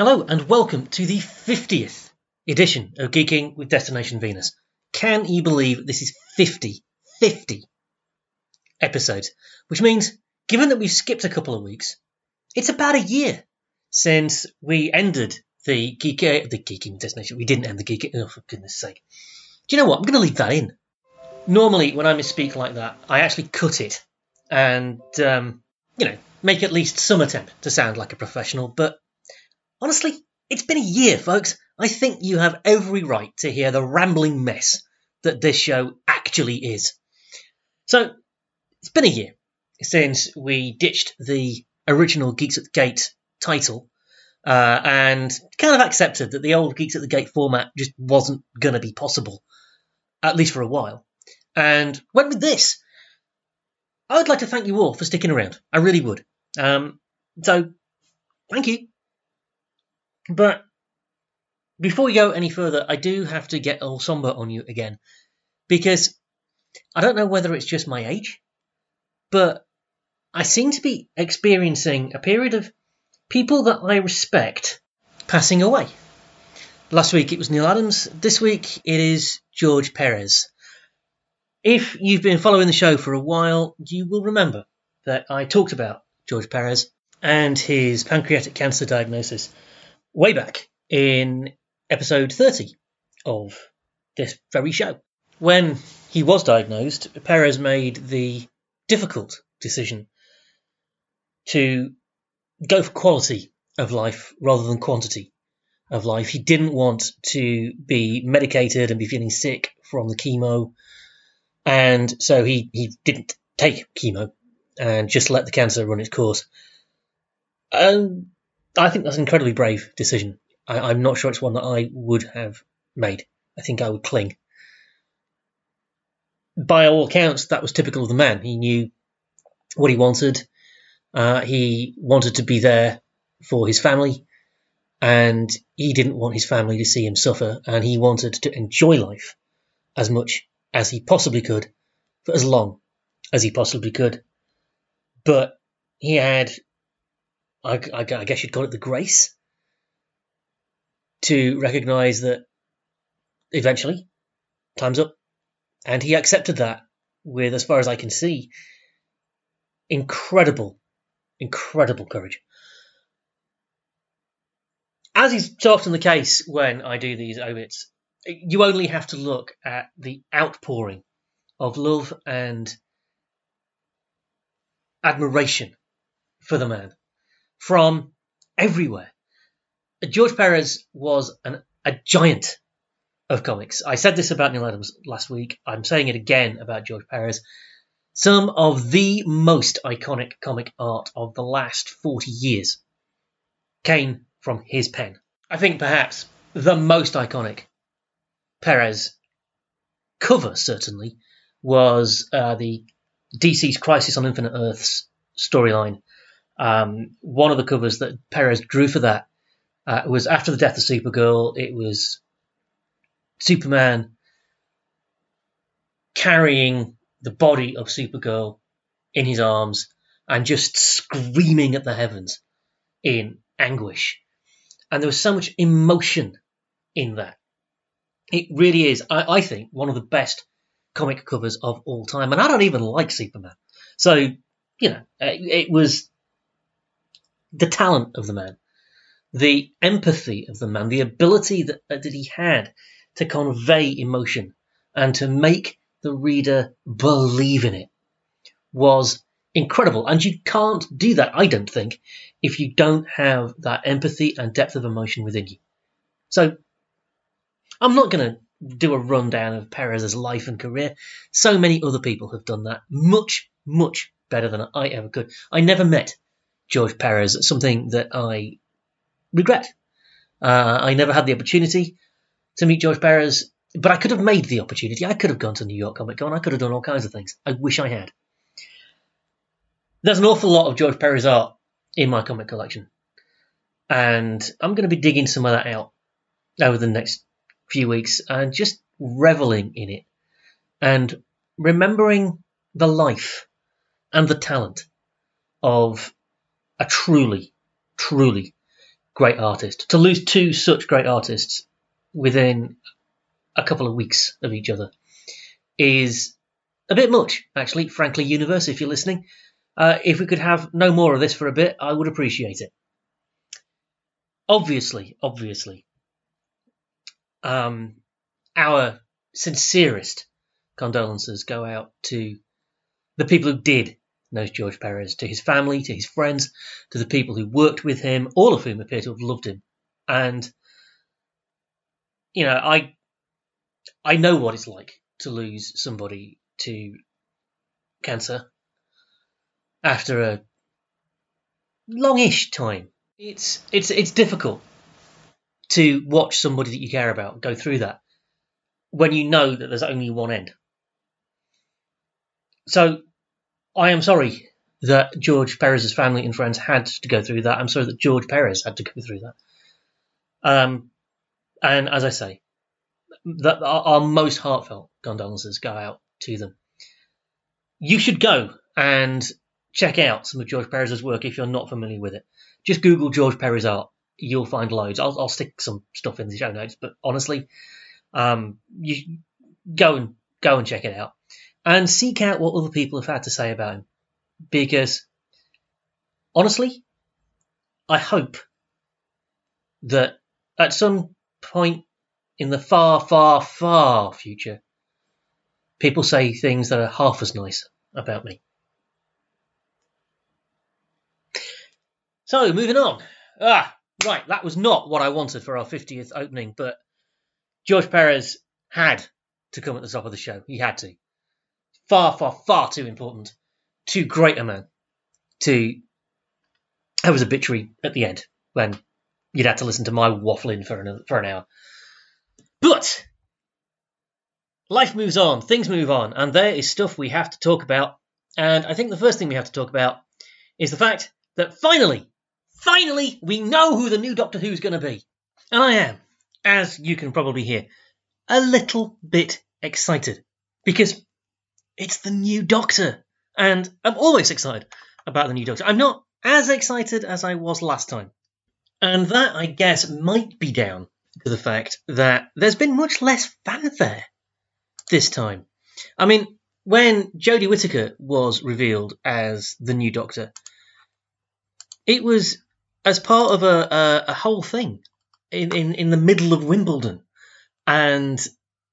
Hello and welcome to the 50th edition of Geeking with Destination Venus. Can you believe this is 50, 50 episodes? Which means, given that we've skipped a couple of weeks, it's about a year since we ended the Geek, uh, the Geeking with Destination. We didn't end the Geeking, oh for goodness sake. Do you know what? I'm going to leave that in. Normally, when I misspeak like that, I actually cut it and, um, you know, make at least some attempt to sound like a professional, but Honestly, it's been a year, folks. I think you have every right to hear the rambling mess that this show actually is. So, it's been a year since we ditched the original Geeks at the Gate title uh, and kind of accepted that the old Geeks at the Gate format just wasn't going to be possible, at least for a while. And went with this. I would like to thank you all for sticking around. I really would. Um, so, thank you. But before we go any further, I do have to get all somber on you again. Because I don't know whether it's just my age, but I seem to be experiencing a period of people that I respect passing away. Last week it was Neal Adams. This week it is George Perez. If you've been following the show for a while, you will remember that I talked about George Perez and his pancreatic cancer diagnosis way back in episode 30 of this very show. When he was diagnosed, Perez made the difficult decision to go for quality of life rather than quantity of life. He didn't want to be medicated and be feeling sick from the chemo, and so he, he didn't take chemo and just let the cancer run its course. And I think that's an incredibly brave decision. I, am not sure it's one that I would have made. I think I would cling. By all accounts, that was typical of the man. He knew what he wanted. Uh, he wanted to be there for his family, and he didn't want his family to see him suffer, and he wanted to enjoy life as much as he possibly could for as long as he possibly could. But he had I, I, I guess you'd call it the grace to recognize that eventually time's up. And he accepted that with, as far as I can see, incredible, incredible courage. As is so often the case when I do these obits, you only have to look at the outpouring of love and admiration for the man from everywhere. George Perez was an, a giant of comics. I said this about Neal Adams last week. I'm saying it again about George Perez. Some of the most iconic comic art of the last 40 years came from his pen. I think perhaps the most iconic Perez cover, certainly, was uh, the DC's Crisis on Infinite Earths storyline um, one of the covers that Perez drew for that uh, was after the death of Supergirl. It was Superman carrying the body of Supergirl in his arms and just screaming at the heavens in anguish. And there was so much emotion in that. It really is, I, I think, one of the best comic covers of all time. And I don't even like Superman. So, you know, it, it was the talent of the man, the empathy of the man, the ability that, uh, that he had to convey emotion and to make the reader believe in it was incredible. And you can't do that, I don't think, if you don't have that empathy and depth of emotion within you. So I'm not going to do a rundown of Perez's life and career. So many other people have done that much, much better than I ever could. I never met George Perez, something that I regret. Uh, I never had the opportunity to meet George Perez, but I could have made the opportunity. I could have gone to New York Comic Con. I could have done all kinds of things. I wish I had. There's an awful lot of George Perez art in my comic collection, and I'm going to be digging some of that out over the next few weeks and just reveling in it and remembering the life and the talent of a truly, truly great artist. To lose two such great artists within a couple of weeks of each other is a bit much, actually, frankly, Universe, if you're listening. Uh, if we could have no more of this for a bit, I would appreciate it. Obviously, obviously, um, our sincerest condolences go out to the people who did know George Perez, to his family, to his friends, to the people who worked with him, all of whom appear to have loved him. And you know, I I know what it's like to lose somebody to cancer after a longish time. It's it's it's difficult to watch somebody that you care about go through that when you know that there's only one end. So I am sorry that George Perez's family and friends had to go through that. I'm sorry that George Perez had to go through that. Um, and as I say, that our, our most heartfelt condolences go out to them. You should go and check out some of George Perez's work if you're not familiar with it. Just Google George Perez art. You'll find loads. I'll, I'll stick some stuff in the show notes, but honestly, um, you go and go and check it out and seek out what other people have had to say about him. Because honestly, I hope that at some point in the far, far, far future, people say things that are half as nice about me. So, moving on. Ah, right, that was not what I wanted for our 50th opening, but George Perez had to come at the top of the show. He had to. Far, far, far too important. Too great a man to have his obituary at the end when you'd have to listen to my waffling for an, for an hour. But life moves on, things move on, and there is stuff we have to talk about. And I think the first thing we have to talk about is the fact that finally, finally, we know who the new Doctor Who is going to be. And I am, as you can probably hear, a little bit excited because it's the new Doctor. And I'm always excited about the new Doctor. I'm not as excited as I was last time. And that, I guess, might be down to the fact that there's been much less fanfare this time. I mean, when Jodie Whittaker was revealed as the new Doctor, it was as part of a, a, a whole thing in, in, in the middle of Wimbledon. And,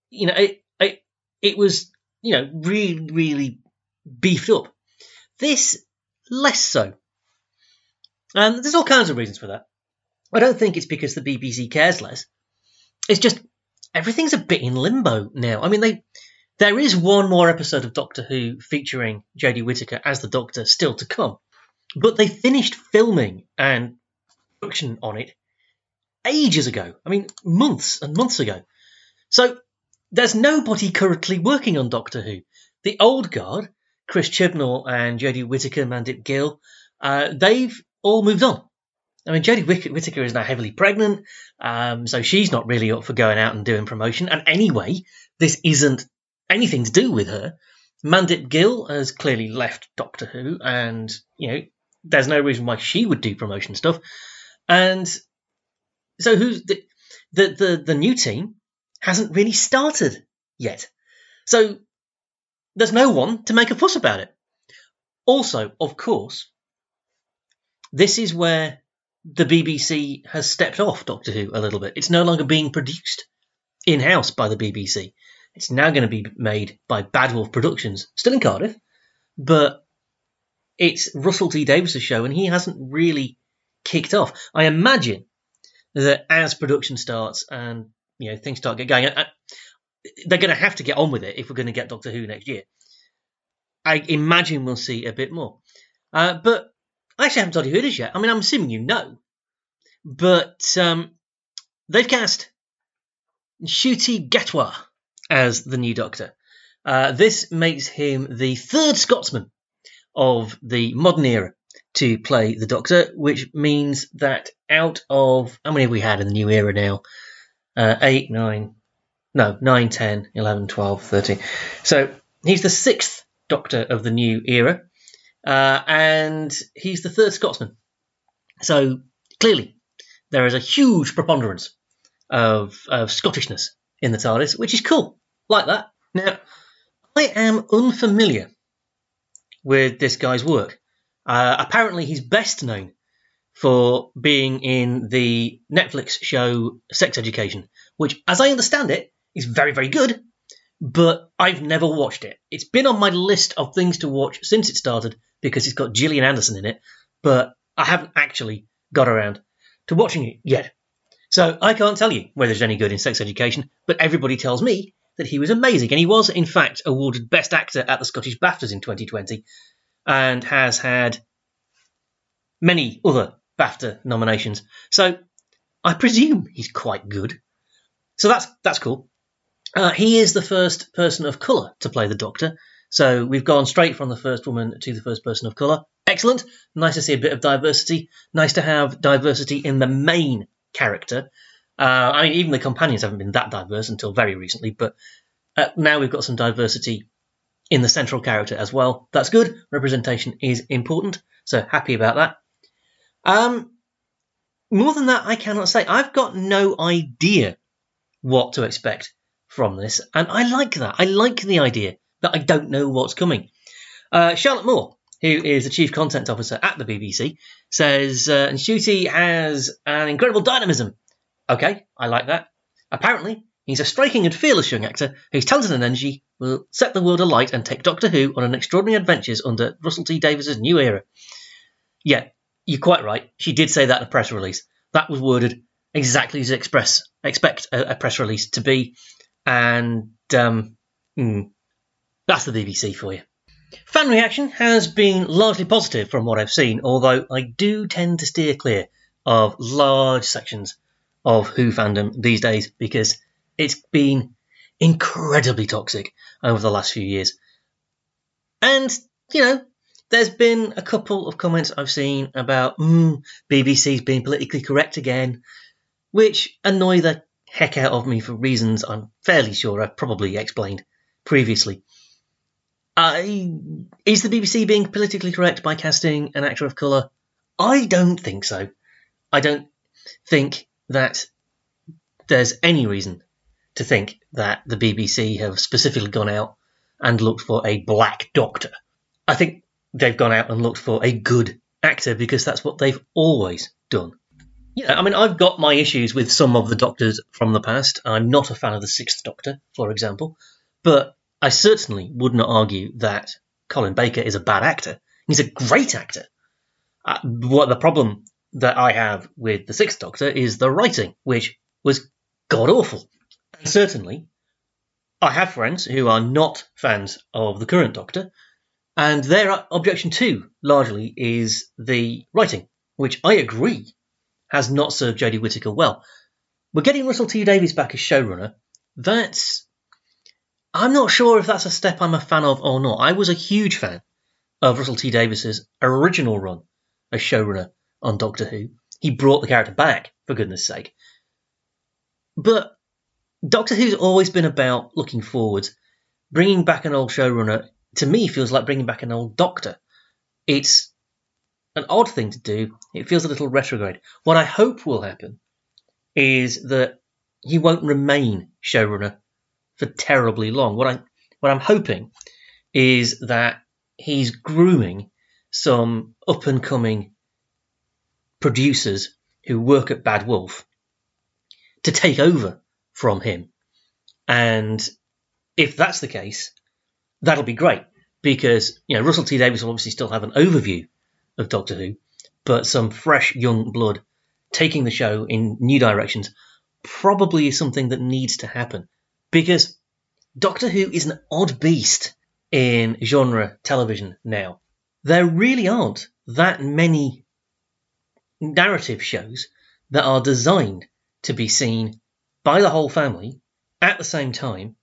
you know, it, it, it was, you know, really, really beefed up. This, less so. And there's all kinds of reasons for that. I don't think it's because the BBC cares less. It's just everything's a bit in limbo now. I mean, they there is one more episode of Doctor Who featuring Jodie Whittaker as the Doctor still to come, but they finished filming and production on it ages ago. I mean, months and months ago. So there's nobody currently working on Doctor Who. The old guard, Chris Chibnall and Jodie Whittaker, Mandip Gill, uh, they've all moved on. I mean, Jodie Whittaker is now heavily pregnant, um, so she's not really up for going out and doing promotion. And anyway, this isn't anything to do with her. Mandip Gill has clearly left Doctor Who, and you know, there's no reason why she would do promotion stuff. And so, who's the the the, the new team hasn't really started yet. So there's no one to make a fuss about it. Also, of course, this is where the BBC has stepped off Doctor Who a little bit. It's no longer being produced in house by the BBC. It's now going to be made by Bad Wolf Productions, still in Cardiff, but it's Russell T Davies' show, and he hasn't really kicked off. I imagine that as production starts and you know things start get going, they're going to have to get on with it if we're going to get Doctor Who next year. I imagine we'll see a bit more, uh, but I actually haven't told you who it is yet. I mean, I'm assuming you know, but um, they've cast Ncuti Gatwa as the new Doctor. Uh, this makes him the third Scotsman of the modern era to play the Doctor, which means that out of how many have we had in the new era now? Uh, 8, 9, no, 9, 10, 11, 12, 13. So he's the sixth Doctor of the new era. Uh, and he's the third Scotsman. So clearly, there is a huge preponderance of, of Scottishness in the TARDIS, which is cool. Like that. Now, I am unfamiliar with this guy's work. Uh, apparently, he's best known for being in the Netflix show Sex Education, which, as I understand it, is very, very good, but I've never watched it. It's been on my list of things to watch since it started because it's got Gillian Anderson in it, but I haven't actually got around to watching it yet. So I can't tell you whether it's any good in Sex Education, but everybody tells me that he was amazing, and he was, in fact, awarded Best Actor at the Scottish BAFTAs in 2020, and has had many other BAFTA nominations. So I presume he's quite good. So that's that's cool. Uh, he is the first person of colour to play the Doctor. So we've gone straight from the first woman to the first person of colour. Excellent. Nice to see a bit of diversity. Nice to have diversity in the main character. Uh, I mean, even the companions haven't been that diverse until very recently, but uh, now we've got some diversity in the central character as well. That's good. Representation is important. So happy about that. Um, more than that, I cannot say. I've got no idea what to expect from this, and I like that. I like the idea that I don't know what's coming. Uh, Charlotte Moore, who is the chief content officer at the BBC, says uh, Ncuti has an incredible dynamism. Okay, I like that. Apparently, he's a striking and fearless young actor whose talent and energy will set the world alight and take Doctor Who on an extraordinary adventures under Russell T Davies's new era. Yeah, you're quite right. She did say that in a press release. That was worded exactly as express expect a, a press release to be, and um, mm, that's the BBC for you. Fan reaction has been largely positive from what I've seen, although I do tend to steer clear of large sections of Who fandom these days because it's been incredibly toxic over the last few years. And, you know, there's been a couple of comments I've seen about mm, BBC's being politically correct again, which annoy the heck out of me for reasons I'm fairly sure I've probably explained previously. I, is the BBC being politically correct by casting an actor of colour? I don't think so. I don't think that there's any reason to think that the BBC have specifically gone out and looked for a black doctor. I think they've gone out and looked for a good actor because that's what they've always done. Yeah, I mean, I've got my issues with some of the doctors from the past. I'm not a fan of the Sixth Doctor, for example, but I certainly would not argue that Colin Baker is a bad actor. He's a great actor. Uh, what the problem that I have with the Sixth Doctor is the writing, which was god awful. And certainly, I have friends who are not fans of the current Doctor, and their objection too, largely, is the writing, which I agree has not served Jodie Whittaker well. We're getting Russell T Davies back as showrunner. That's. I'm not sure if that's a step I'm a fan of or not. I was a huge fan of Russell T Davies's original run as showrunner on Doctor Who. He brought the character back, for goodness sake. But Doctor Who's always been about looking forwards. Bringing back an old showrunner to me feels like bringing back an old doctor. It's an odd thing to do. It feels a little retrograde. What I hope will happen is that he won't remain showrunner for terribly long. What I what I'm hoping is that he's grooming some up and coming producers who work at Bad Wolf to take over from him. And if that's the case, that'll be great because you know Russell T Davies will obviously still have an overview of Doctor Who, but some fresh young blood taking the show in new directions probably is something that needs to happen because Doctor Who is an odd beast in genre television now. There really aren't that many narrative shows that are designed to be seen by the whole family at the same time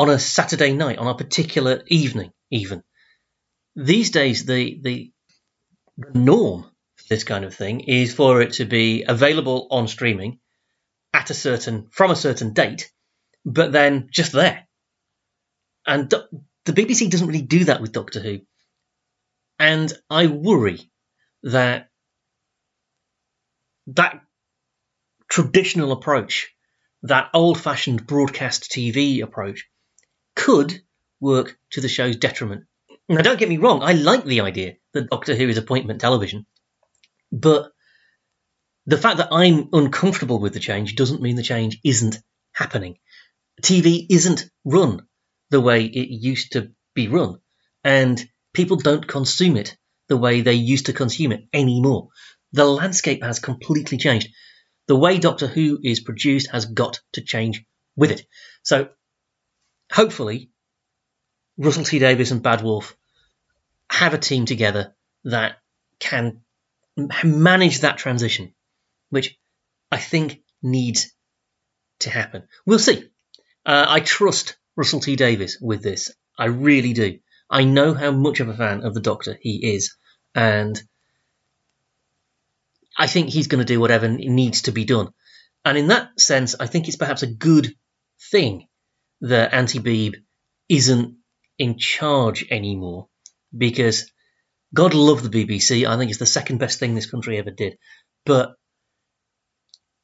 on a Saturday night, on a particular evening, even. These days, the, the, norm for this kind of thing is for it to be available on streaming at a certain, from a certain date, but then just there. And the BBC doesn't really do that with Doctor Who. And I worry that that traditional approach, that old fashioned broadcast TV approach, could work to the show's detriment. Now, don't get me wrong, I like the idea that Doctor Who is appointment television, but the fact that I'm uncomfortable with the change doesn't mean the change isn't happening. TV isn't run the way it used to be run, and people don't consume it the way they used to consume it anymore. The landscape has completely changed. The way Doctor Who is produced has got to change with it. So, hopefully, Russell T Davies and Bad Wolf have a team together that can manage that transition, which I think needs to happen. We'll see. Uh, I trust Russell T Davies with this. I really do. I know how much of a fan of the Doctor he is, and I think he's going to do whatever needs to be done. And in that sense, I think it's perhaps a good thing that Auntie Beeb isn't in charge anymore because God love the BBC. I think it's the second best thing this country ever did. But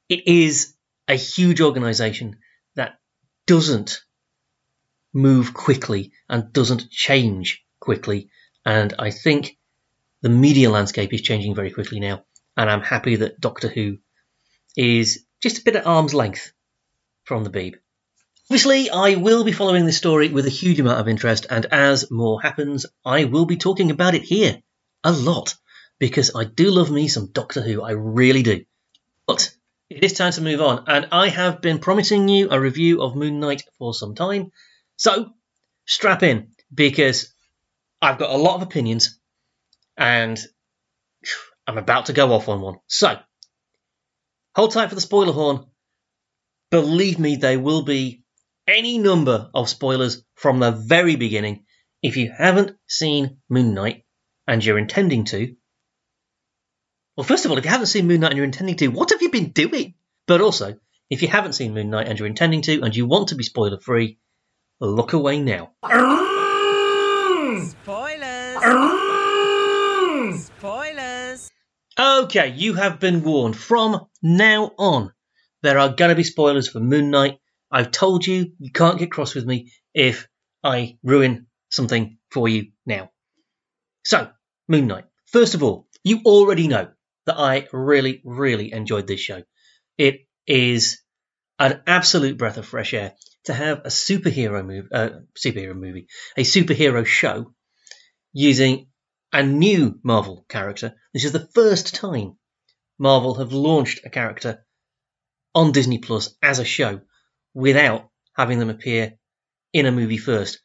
it is a huge organisation that doesn't move quickly and doesn't change quickly. And I think the media landscape is changing very quickly now. And I'm happy that Doctor Who is just a bit at arm's length from the Beeb. Obviously, I will be following this story with a huge amount of interest, and as more happens, I will be talking about it here a lot because I do love me some Doctor Who, I really do. But it is time to move on, and I have been promising you a review of Moon Knight for some time, so strap in because I've got a lot of opinions and I'm about to go off on one. So hold tight for the spoiler horn. Believe me, there will be any number of spoilers from the very beginning. If you haven't seen Moon Knight and you're intending to, well, first of all, if you haven't seen Moon Knight and you're intending to, what have you been doing? But also, if you haven't seen Moon Knight and you're intending to and you want to be spoiler free, look away now. Spoilers! Spoilers! Okay, you have been warned. From now on, there are going to be spoilers for Moon Knight I've told you you can't get cross with me if I ruin something for you now. So, Moon Knight. First of all, you already know that I really, really enjoyed this show. It is an absolute breath of fresh air to have a superhero movie, uh, superhero movie, a superhero show using a new Marvel character. This is the first time Marvel have launched a character on Disney Plus as a show without having them appear in a movie first.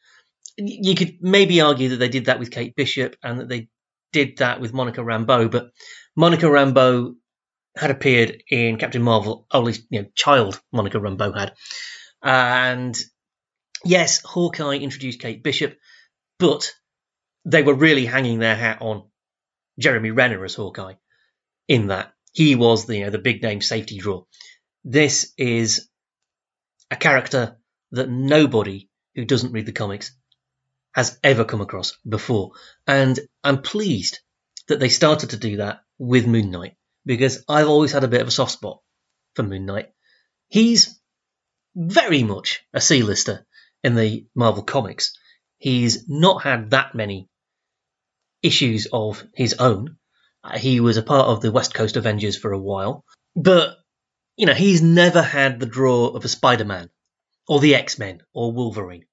You could maybe argue that they did that with Kate Bishop and that they did that with Monica Rambeau, but Monica Rambeau had appeared in Captain Marvel, only you know, child Monica Rambeau had. And yes, Hawkeye introduced Kate Bishop, but they were really hanging their hat on Jeremy Renner as Hawkeye in that. He was the, you know, the big name safety draw. This is a character that nobody who doesn't read the comics has ever come across before. And I'm pleased that they started to do that with Moon Knight because I've always had a bit of a soft spot for Moon Knight. He's very much a C-lister in the Marvel comics. He's not had that many issues of his own. Uh, he was a part of the West Coast Avengers for a while, but you know, he's never had the draw of a Spider Man or the X Men or Wolverine.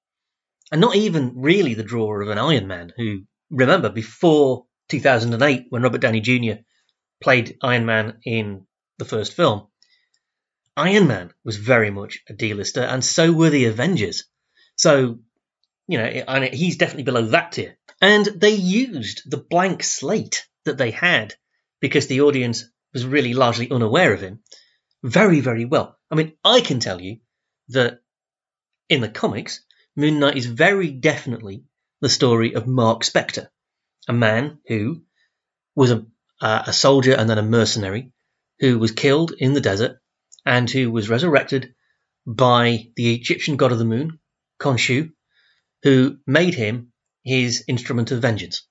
And not even really the draw of an Iron Man, who, remember, before 2008, when Robert Downey Jr. played Iron Man in the first film, Iron Man was very much a D-lister, and so were the Avengers. So, you know, and he's definitely below that tier. And they used the blank slate that they had because the audience was really largely unaware of him very, very well. I mean, I can tell you that in the comics, Moon Knight is very definitely the story of Mark Spector, a man who was a, uh, a soldier and then a mercenary who was killed in the desert and who was resurrected by the Egyptian god of the moon, Khonshu, who made him his instrument of vengeance.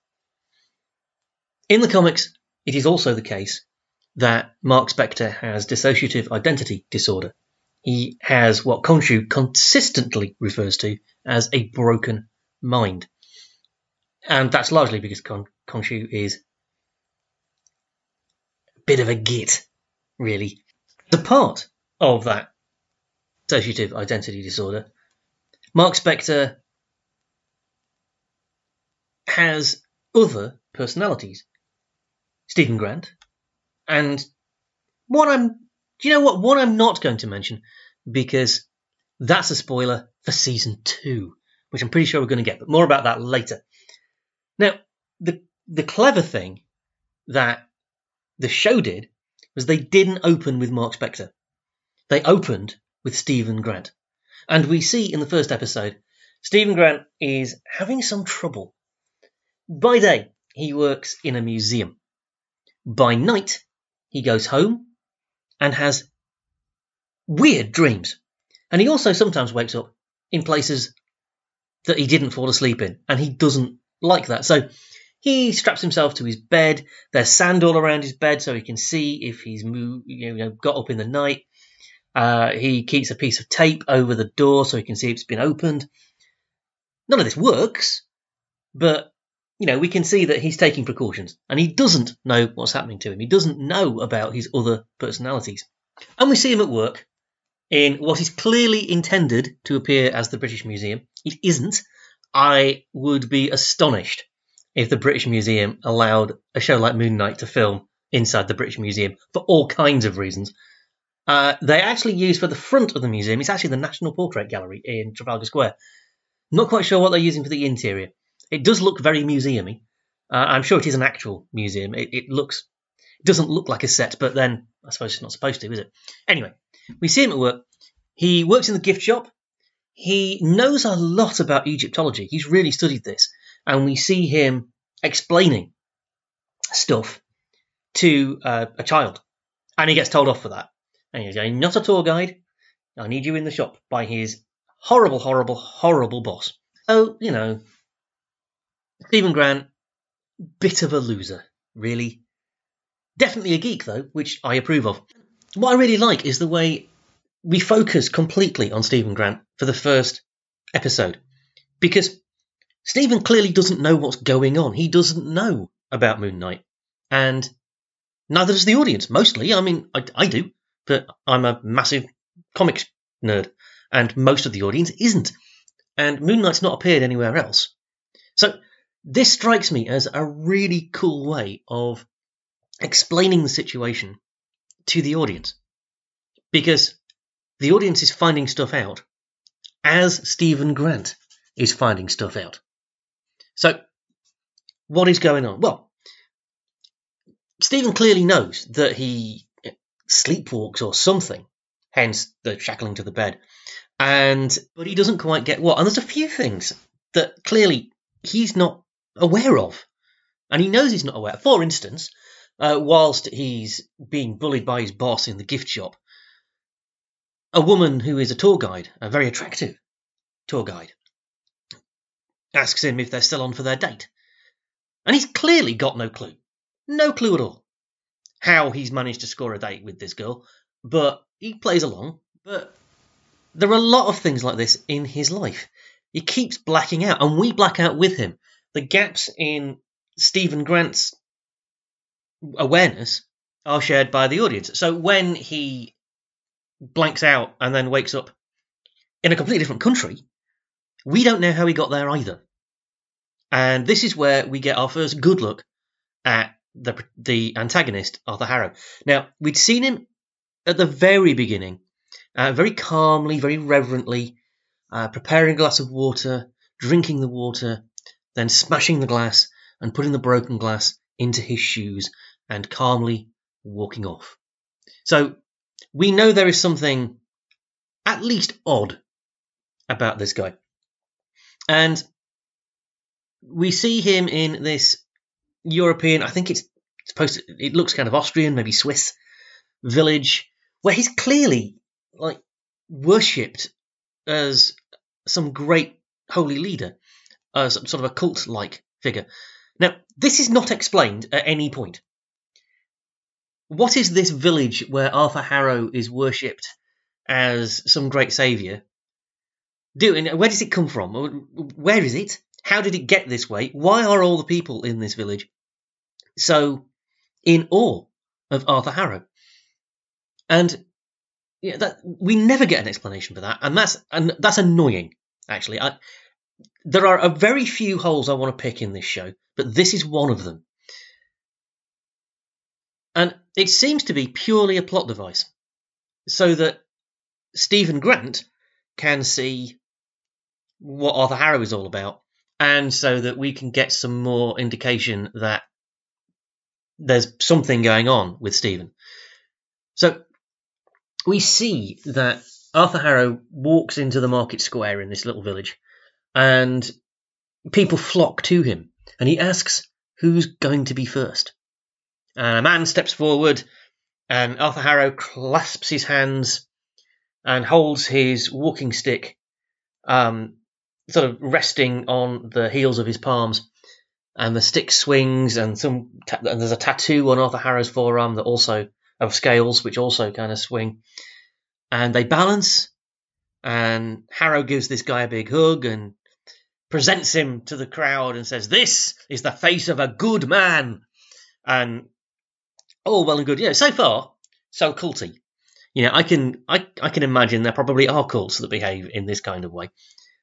In the comics, it is also the case that Mark Spector has dissociative identity disorder. He has what Khonshu consistently refers to as a broken mind. And that's largely because Kon- Khonshu is a bit of a git, really. The part of that dissociative identity disorder, Mark Spector has other personalities. Stephen Grant, and what I'm, do you know what? One I'm not going to mention because that's a spoiler for season two, which I'm pretty sure we're going to get, but more about that later. Now, the the clever thing that the show did was they didn't open with Mark Spector. They opened with Stephen Grant. And we see in the first episode, Stephen Grant is having some trouble. By day, he works in a museum. By night, he goes home and has weird dreams. And he also sometimes wakes up in places that he didn't fall asleep in, and he doesn't like that. So he straps himself to his bed. There's sand all around his bed, so he can see if he's moved, you know, got up in the night. Uh, he keeps a piece of tape over the door so he can see if it's been opened. None of this works, but you know, we can see that he's taking precautions and he doesn't know what's happening to him. He doesn't know about his other personalities. And we see him at work in what is clearly intended to appear as the British Museum. It isn't. I would be astonished if the British Museum allowed a show like Moon Knight to film inside the British Museum for all kinds of reasons. Uh, they actually use for the front of the museum, it's actually the National Portrait Gallery in Trafalgar Square. Not quite sure what they're using for the interior. It does look very museumy. Uh, I'm sure it is an actual museum. It, it looks doesn't look like a set, but then I suppose it's not supposed to, is it? Anyway, we see him at work. He works in the gift shop. He knows a lot about Egyptology. He's really studied this, and we see him explaining stuff to uh, a child, and he gets told off for that. And he's going, "Not a tour guide. I need you in the shop." By his horrible, horrible, horrible boss. Oh, you know, Stephen Grant, bit of a loser, really. Definitely a geek, though, which I approve of. What I really like is the way we focus completely on Stephen Grant for the first episode. Because Stephen clearly doesn't know what's going on. He doesn't know about Moon Knight. And neither does the audience, mostly. I mean, I, I do, but I'm a massive comics nerd, and most of the audience isn't. And Moon Knight's not appeared anywhere else. So this strikes me as a really cool way of explaining the situation to the audience. Because the audience is finding stuff out as Stephen Grant is finding stuff out. So, what is going on? Well, Stephen clearly knows that he sleepwalks or something, hence the shackling to the bed. And but he doesn't quite get what. And there's a few things that clearly he's not aware of. And he knows he's not aware. For instance, uh, whilst he's being bullied by his boss in the gift shop, a woman who is a tour guide, a very attractive tour guide, asks him if they're still on for their date. And he's clearly got no clue. No clue at all how he's managed to score a date with this girl, but he plays along. But there are a lot of things like this in his life. He keeps blacking out, and we black out with him the gaps in Stephen Grant's awareness are shared by the audience. So when he blanks out and then wakes up in a completely different country, we don't know how he got there either. And this is where we get our first good look at the the antagonist, Arthur Harrow. Now, we'd seen him at the very beginning, uh, very calmly, very reverently, uh, preparing a glass of water, drinking the water, then smashing the glass and putting the broken glass into his shoes and calmly walking off. So we know there is something at least odd about this guy. And we see him in this European, I think it's supposed to, it looks kind of Austrian, maybe Swiss village, where he's clearly like worshipped as some great holy leader uh, sort of a cult like figure. Now, this is not explained at any point. what is this village where Arthur Harrow is worshipped as some great saviour doing? Where does it come from? Where is it? How did it get this way? Why are all the people in this village so in awe of Arthur Harrow? And yeah, that we never get an explanation for that, and that's and that's annoying. Actually, I, there are a very few holes I want to pick in this show, but this is one of them. And it seems to be purely a plot device, so that Stephen Grant can see what Arthur Harrow is all about, and so that we can get some more indication that there's something going on with Stephen. So we see that Arthur Harrow walks into the market square in this little village, and people flock to him, and he asks who's going to be first. And a man steps forward, and Arthur Harrow clasps his hands and holds his walking stick, um, sort of resting on the heels of his palms. And the stick swings, and some ta- and there's a tattoo on Arthur Harrow's forearm that also of scales, which also kind of swing. And they balance, and Harrow gives this guy a big hug and presents him to the crowd and says, This is the face of a good man. And all well and good. Yeah, so far, so culty. You know, I can I, I can imagine there probably are cults that behave in this kind of way.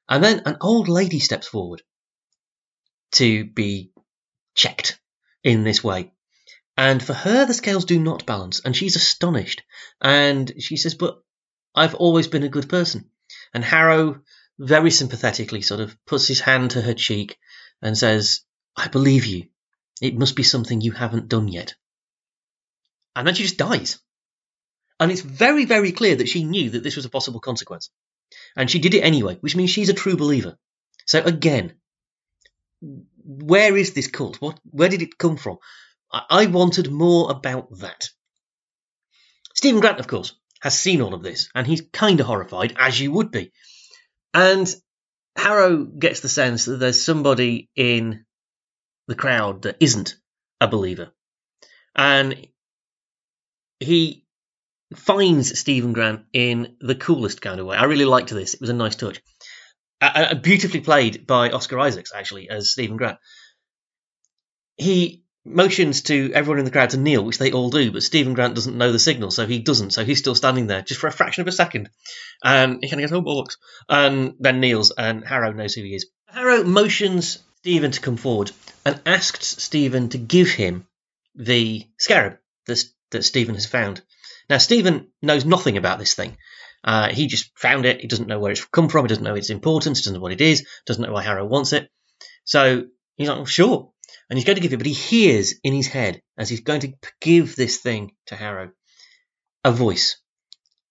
And then an old lady steps forward to be checked in this way. And for her, the scales do not balance, and she's astonished. And she says, But I've always been a good person. And Harrow very sympathetically sort of puts his hand to her cheek and says, I believe you. It must be something you haven't done yet. And then she just dies. And it's very, very clear that she knew that this was a possible consequence. And she did it anyway, which means she's a true believer. So again, where is this cult? What, where did it come from? I wanted more about that. Stephen Grant, of course, has seen all of this, and he's kind of horrified, as you would be. And Harrow gets the sense that there's somebody in the crowd that isn't a believer. And he finds Stephen Grant in the coolest kind of way. I really liked this. It was a nice touch. Uh, beautifully played by Oscar Isaacs, actually, as Stephen Grant. He motions to everyone in the crowd to kneel, which they all do, but Stephen Grant doesn't know the signal, so he doesn't. So he's still standing there just for a fraction of a second. And he kind of goes, oh, bollocks. And then kneels, and Harrow knows who he is. Harrow motions Stephen to come forward and asks Stephen to give him the scarab that, that Stephen has found. Now, Stephen knows nothing about this thing. Uh, he just found it. He doesn't know where it's come from. He doesn't know its importance. He doesn't know what it is. Doesn't know why Harrow wants it. So he's like, well, sure and he's going to give it, but he hears in his head as he's going to give this thing to Harrow a voice,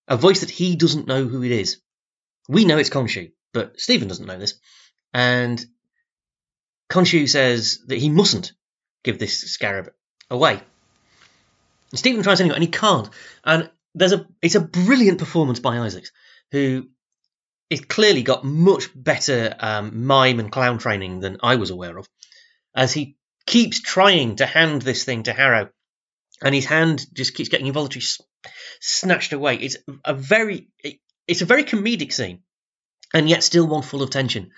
a voice that he doesn't know who it is. We know it's Khonshu, but Stephen doesn't know this, and Khonshu says that he mustn't give this scarab away. And Stephen tries anyway, and he can't. And there's a it's a brilliant performance by Isaacs, who is clearly got much better um, mime and clown training than I was aware of, as he keeps trying to hand this thing to Harrow, and his hand just keeps getting involuntarily snatched away. It's a very it's a very comedic scene, and yet still one full of tension.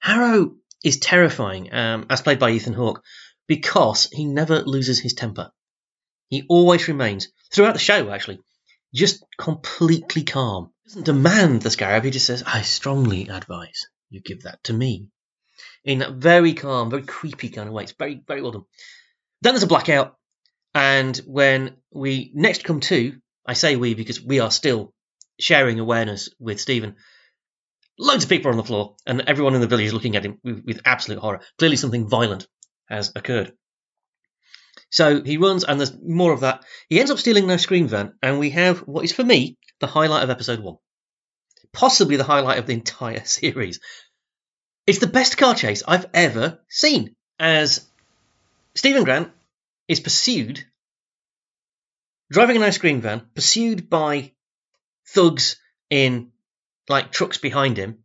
Harrow is terrifying, um, as played by Ethan Hawke, because he never loses his temper. He always remains throughout the show, actually, just completely calm. He doesn't demand the scarab. He just says, "I strongly advise you give that to me." In that very calm, very creepy kind of way. It's very, very well done. Then there's a blackout, and when we next come to, I say we because we are still sharing awareness with Stephen. Loads of people are on the floor, and everyone in the village is looking at him with, with absolute horror. Clearly, something violent has occurred. So he runs, and there's more of that. He ends up stealing no screen van, and we have what is for me the highlight of episode one, possibly the highlight of the entire series. It's the best car chase I've ever seen. As Stephen Grant is pursued, driving an ice cream van, pursued by thugs in like trucks behind him,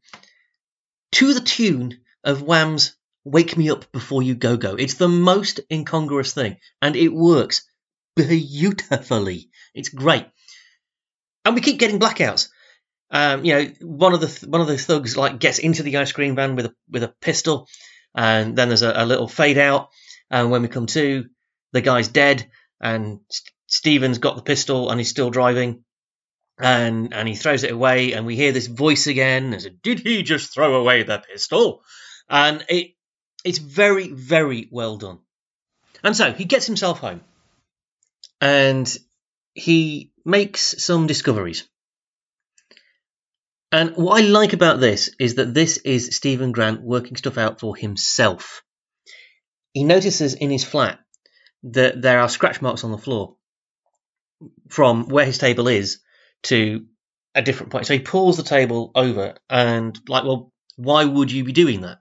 to the tune of Wham's "Wake Me Up Before You Go Go." It's the most incongruous thing, and it works beautifully. It's great, and we keep getting blackouts. Um, you know, one of the th- one of the thugs like gets into the ice cream van with a with a pistol, and then there's a, a little fade out, and when we come to, the guy's dead, and St- Stephen's got the pistol and he's still driving, and and he throws it away, and we hear this voice again. As a, did he just throw away the pistol? And it it's very very well done. And so he gets himself home, and he makes some discoveries. And what I like about this is that this is Stephen Grant working stuff out for himself. He notices in his flat that there are scratch marks on the floor from where his table is to a different point. So he pulls the table over and, like, well, why would you be doing that?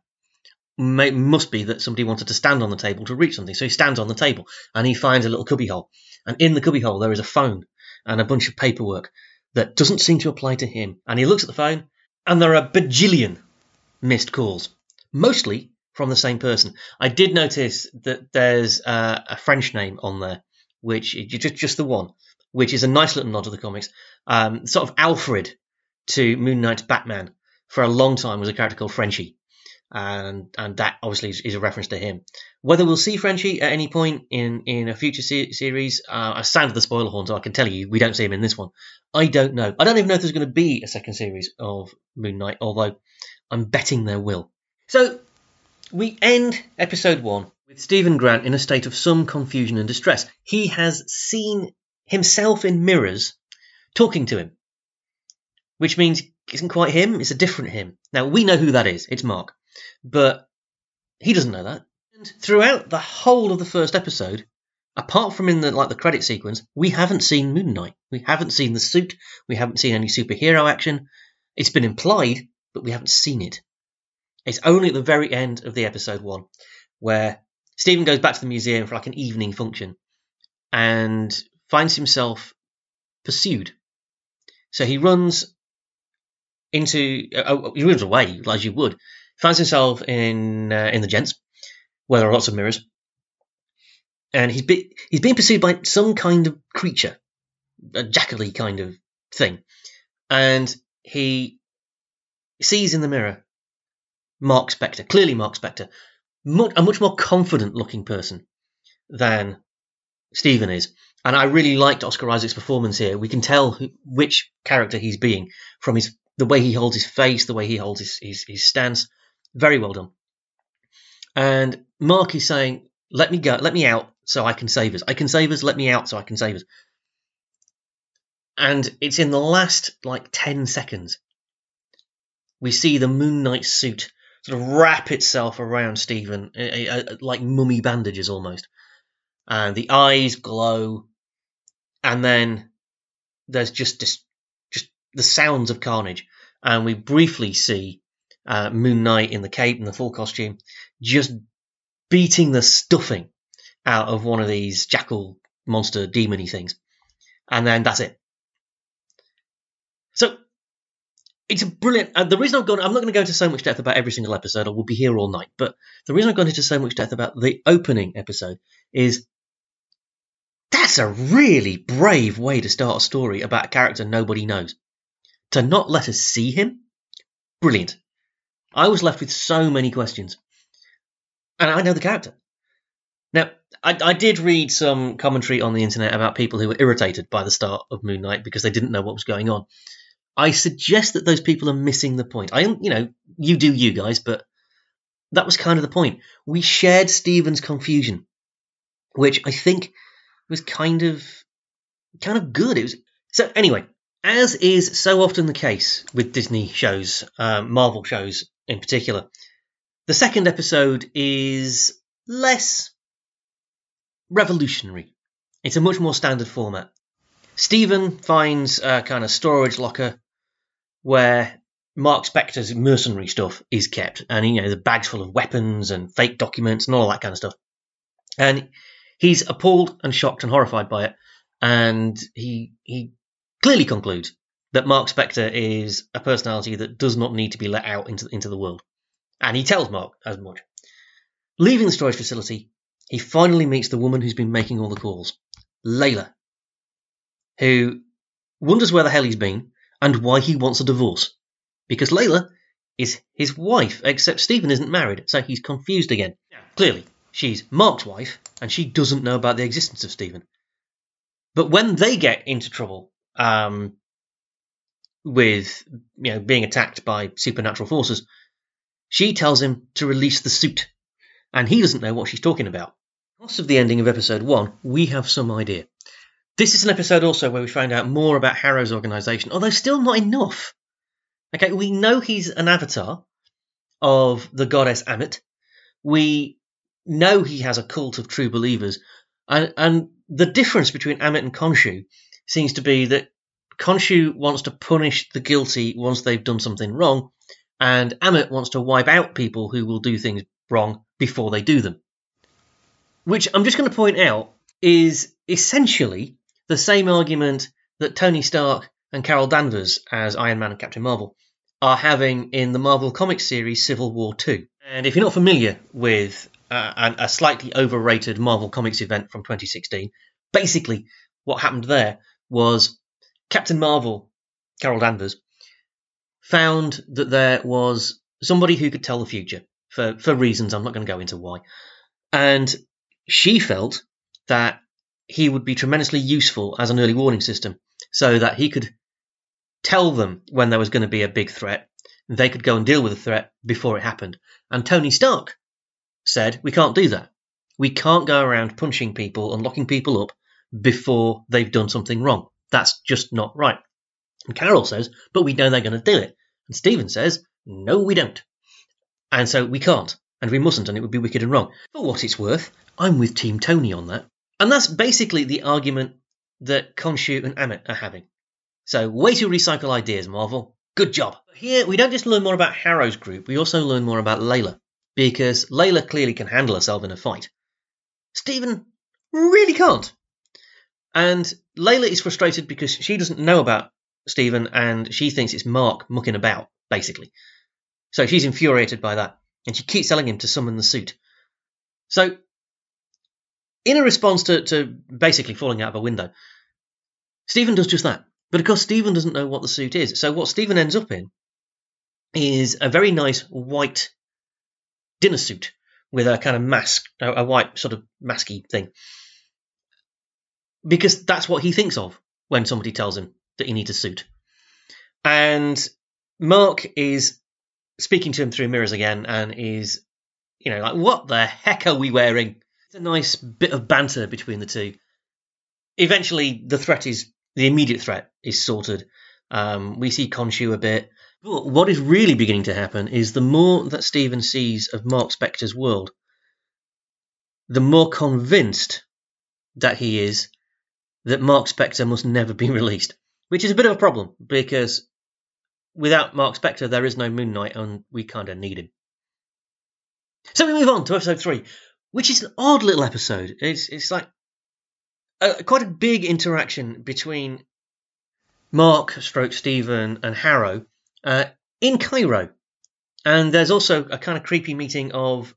May, must be that somebody wanted to stand on the table to reach something. So he stands on the table and he finds a little cubbyhole. And in the cubbyhole, there is a phone and a bunch of paperwork that doesn't seem to apply to him. And he looks at the phone and there are a bajillion missed calls, mostly from the same person. I did notice that there's uh, a French name on there, which just just the one, which is a nice little nod to the comics. Um, sort of Alfred to Moon Knight's Batman for a long time was a character called Frenchie, and and that obviously is, is a reference to him. Whether we'll see Frenchie at any point in in a future se- series, uh, I sounded the spoiler horn, so I can tell you we don't see him in this one. I don't know. I don't even know if there's going to be a second series of Moon Knight, although I'm betting there will. So we end episode one with Stephen Grant in a state of some confusion and distress. He has seen himself in mirrors talking to him, which means it isn't quite him, it's a different him. Now, we know who that is, it's Mark, but he doesn't know that. And throughout the whole of the first episode, apart from in the like the credit sequence, we haven't seen Moon Knight. We haven't seen the suit, we haven't seen any superhero action. It's been implied, but we haven't seen it. It's only at the very end of the episode one where Stephen goes back to the museum for like an evening function and finds himself pursued. So he runs into uh, he runs away as you would. Finds himself in uh, in the gents where there are lots of mirrors, and he's be, he's being pursued by some kind of creature, a jackally kind of thing, and he sees in the mirror Mark Spector, clearly Mark Spector, much, a much more confident looking person than Stephen is. And I really liked Oscar Isaac's performance here. We can tell who, which character he's being from his the way he holds his face, the way he holds his, his, his stance. Very well done. And Mark is saying, "Let me go, let me out, so I can save us. I can save us. Let me out, so I can save us." And it's in the last like ten seconds we see the Moon Knight suit sort of wrap itself around Stephen, like mummy bandages almost. And the eyes glow, and then there's just just the sounds of carnage, and we briefly see uh, Moon Knight in the cape and the full costume, just beating the stuffing out of one of these jackal monster demony things, and then that's it. So it's a brilliant. Uh, the reason I've gone, I'm not going to go into so much depth about every single episode. I will be here all night. But the reason I've gone into so much depth about the opening episode is that's a really brave way to start a story about a character nobody knows. To not let us see him, brilliant. I was left with so many questions, and I know the character. Now, I, I, did read some commentary on the internet about people who were irritated by the start of Moon Knight because they didn't know what was going on. I suggest that those people are missing the point. I, you know, you do you guys, but that was kind of the point. We shared Stephen's confusion, which I think was kind of, kind of good. It was so anyway. As is so often the case with Disney shows, um, Marvel shows in particular, the second episode is less revolutionary. It's a much more standard format. Stephen finds a kind of storage locker where Mark Spector's mercenary stuff is kept, and you know the bags full of weapons and fake documents and all that kind of stuff. And he's appalled and shocked and horrified by it, and he he clearly concludes that Mark Spector is a personality that does not need to be let out into into the world, and he tells Mark as much. Leaving the storage facility, he finally meets the woman who's been making all the calls, Layla, who wonders where the hell he's been and why he wants a divorce. Because Layla is his wife, except Stephen isn't married, so he's confused again. Clearly, she's Mark's wife, and she doesn't know about the existence of Stephen. But when they get into trouble um, with you know being attacked by supernatural forces, she tells him to release the suit, and he doesn't know what she's talking about. Most of the ending of episode one, we have some idea. This is an episode also where we find out more about Harrow's organization, although still not enough. Okay, we know he's an avatar of the goddess Ammit. We know he has a cult of true believers. And, and the difference between Ammit and Khonshu seems to be that Khonshu wants to punish the guilty once they've done something wrong, and Ammit wants to wipe out people who will do things wrong before they do them. Which I'm just going to point out is essentially the same argument that Tony Stark and Carol Danvers as Iron Man and Captain Marvel are having in the Marvel Comics series Civil War 2. And if you're not familiar with uh, a slightly overrated Marvel Comics event from 2016, basically what happened there was Captain Marvel, Carol Danvers, found that there was somebody who could tell the future for, for reasons I'm not going to go into why. And she felt that he would be tremendously useful as an early warning system so that he could tell them when there was going to be a big threat. They could go and deal with the threat before it happened. And Tony Stark said, We can't do that. We can't go around punching people and locking people up before they've done something wrong. That's just not right. And Carol says, But we know they're going to do it. And Stephen says, No, we don't. And so we can't. And we mustn't, and it would be wicked and wrong. For what it's worth, I'm with Team Tony on that. And that's basically the argument that Khonshu and Ammit are having. So, way to recycle ideas, Marvel. Good job. Here, we don't just learn more about Harrow's group, we also learn more about Layla, because Layla clearly can handle herself in a fight. Stephen really can't. And Layla is frustrated because she doesn't know about Stephen and she thinks it's Mark mucking about, basically. So she's infuriated by that, and she keeps telling him to summon the suit. So, in a response to, to basically falling out of a window, Stephen does just that. But of course, Stephen doesn't know what the suit is. So what Stephen ends up in is a very nice white dinner suit with a kind of mask, a white sort of masky thing. Because that's what he thinks of when somebody tells him that he needs a suit. And Mark is speaking to him through mirrors again and is, you know, like, what the heck are we wearing? It's a nice bit of banter between the two. Eventually, the threat is the immediate threat is sorted. Um, we see Khonshu a bit. But what is really beginning to happen is the more that Stephen sees of Mark Spector's world, the more convinced that he is that Mark Spector must never be released, which is a bit of a problem because without Mark Spector, there is no Moon Knight, and we kind of need him. So we move on to episode three, which is an odd little episode. It's it's like a, quite a big interaction between Mark, Stroke, Stephen, and Harrow uh, in Cairo. And there's also a kind of creepy meeting of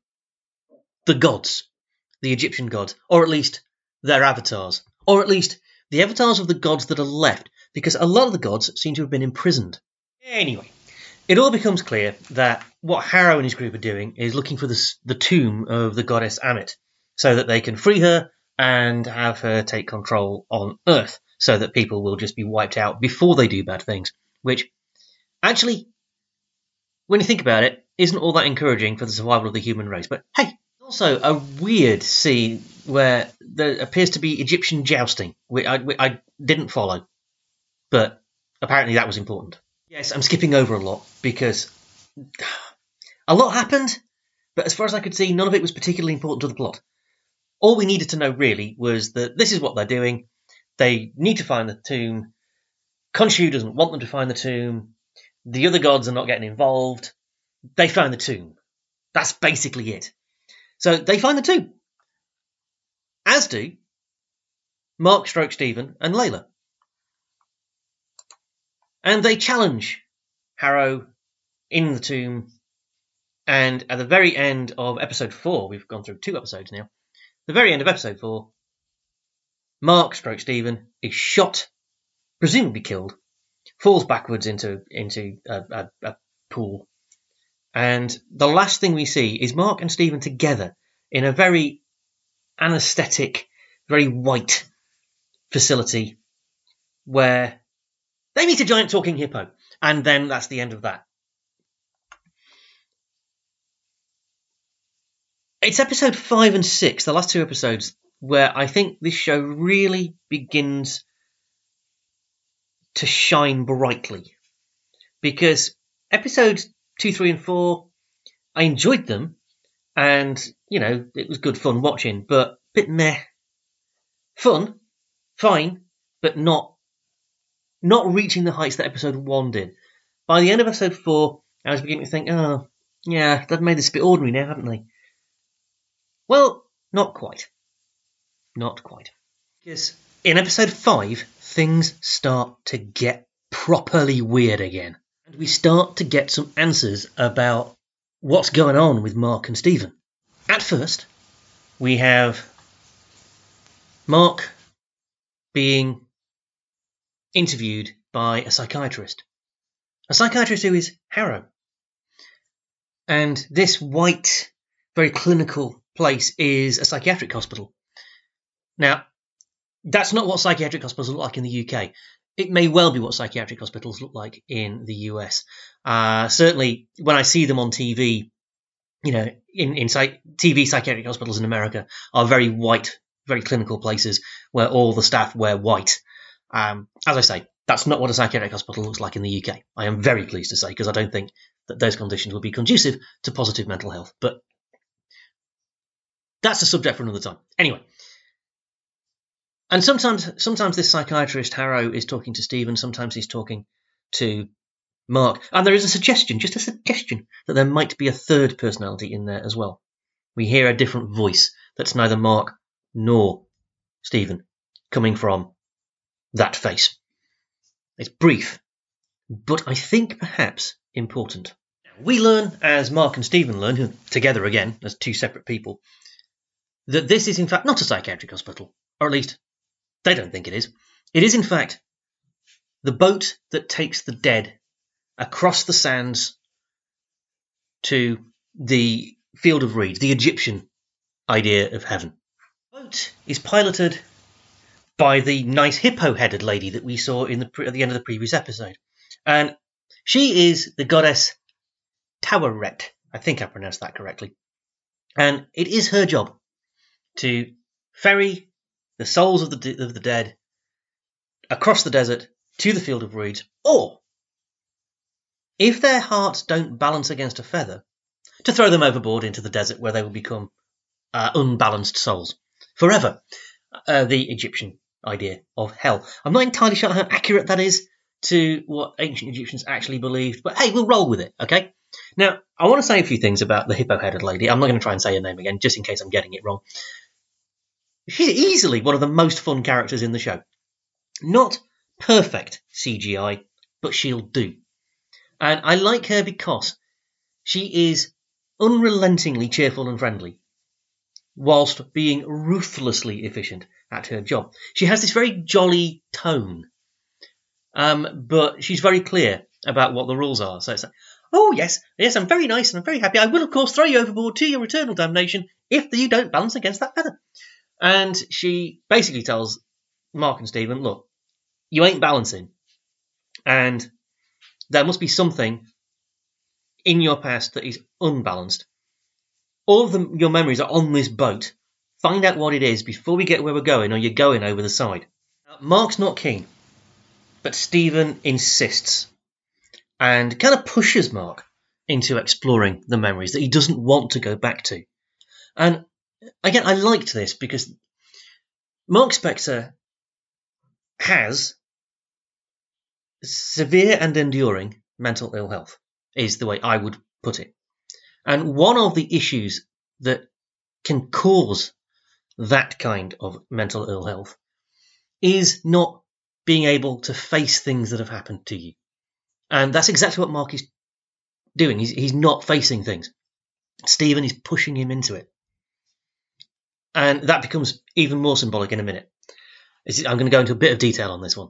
the gods, the Egyptian gods, or at least their avatars, or at least the avatars of the gods that are left, because a lot of the gods seem to have been imprisoned. Anyway, it all becomes clear that what Harrow and his group are doing is looking for the, the tomb of the goddess Ammit, so that they can free her and have her take control on Earth so that people will just be wiped out before they do bad things. Which, actually, when you think about it, isn't all that encouraging for the survival of the human race. But hey, also a weird scene where there appears to be Egyptian jousting, which I, which I didn't follow, but apparently that was important. Yes, I'm skipping over a lot because a lot happened, but as far as I could see, none of it was particularly important to the plot all we needed to know really was that this is what they're doing. They need to find the tomb. Khonshu doesn't want them to find the tomb. The other gods are not getting involved. They find the tomb. That's basically it. So they find the tomb. As do Mark Stroke Stephen and Layla. And they challenge Harrow in the tomb. And at the very end of episode four, we've gone through two episodes now, the very end of episode four, Mark stroke Stephen is shot, presumably killed, falls backwards into into a, a, a pool, and the last thing we see is Mark and Stephen together in a very anaesthetic, very white facility where they meet a giant talking hippo, and then that's the end of that. It's episode five and six, the last two episodes, where I think this show really begins to shine brightly. Because episodes two, three, and four, I enjoyed them, and you know it was good fun watching, but bit meh. Fun, fine, but not not reaching the heights that episode one did. By the end of episode four, I was beginning to think, oh, yeah, they've made this a bit ordinary now, haven't they? Well, not quite. Not quite. Because in episode 5, things start to get properly weird again. And we start to get some answers about what's going on with Mark and Stephen. At first, we have Mark being interviewed by a psychiatrist. A psychiatrist who is Harrow. And this white, very clinical place is a psychiatric hospital. Now, that's not what psychiatric hospitals look like in the UK. It may well be what psychiatric hospitals look like in the US. Uh, certainly, when I see them on TV, you know, in, in TV psychiatric hospitals in America are very white, very clinical places where all the staff wear white. Um, as I say, that's not what a psychiatric hospital looks like in the UK. I am very pleased to say because I don't think that those conditions would be conducive to positive mental health. But that's a subject for another time. Anyway. And sometimes, sometimes this psychiatrist Harrow is talking to Stephen. Sometimes he's talking to Mark. And there is a suggestion, just a suggestion, that there might be a third personality in there as well. We hear a different voice that's neither Mark nor Stephen coming from that face. It's brief, but I think perhaps important. We learn, as Mark and Stephen learn, together again, as two separate people, that this is in fact not a psychiatric hospital, or at least they don't think it is. It is in fact the boat that takes the dead across the sands to the field of reeds, the Egyptian idea of heaven. The boat is piloted by the nice hippo-headed lady that we saw in the at the end of the previous episode, and she is the goddess Taweret. I think I pronounced that correctly, and it is her job to ferry the souls of the, de- of the dead across the desert to the field of reeds, or if their hearts don't balance against a feather, to throw them overboard into the desert where they will become uh, unbalanced souls forever. Uh, the Egyptian idea of hell. I'm not entirely sure how accurate that is to what ancient Egyptians actually believed, but hey, we'll roll with it, okay? Now, I want to say a few things about the hippo headed lady. I'm not going to try and say her name again, just in case I'm getting it wrong. She's easily one of the most fun characters in the show. Not perfect CGI, but she'll do. And I like her because she is unrelentingly cheerful and friendly, whilst being ruthlessly efficient at her job. She has this very jolly tone, um, but she's very clear about what the rules are. So it's like, oh yes, yes, I'm very nice and I'm very happy. I will of course throw you overboard to your eternal damnation if you don't balance against that feather. And she basically tells Mark and Stephen, look, you ain't balancing. And there must be something in your past that is unbalanced. All of the, your memories are on this boat. Find out what it is before we get where we're going, or you're going over the side. Mark's not keen, but Stephen insists and kind of pushes Mark into exploring the memories that he doesn't want to go back to. And again, I liked this because Mark Spector has severe and enduring mental ill health, is the way I would put it. And one of the issues that can cause that kind of mental ill health is not being able to face things that have happened to you. And that's exactly what Mark is doing. He's, he's not facing things. Stephen is pushing him into it. And that becomes even more symbolic in a minute. I'm going to go into a bit of detail on this one.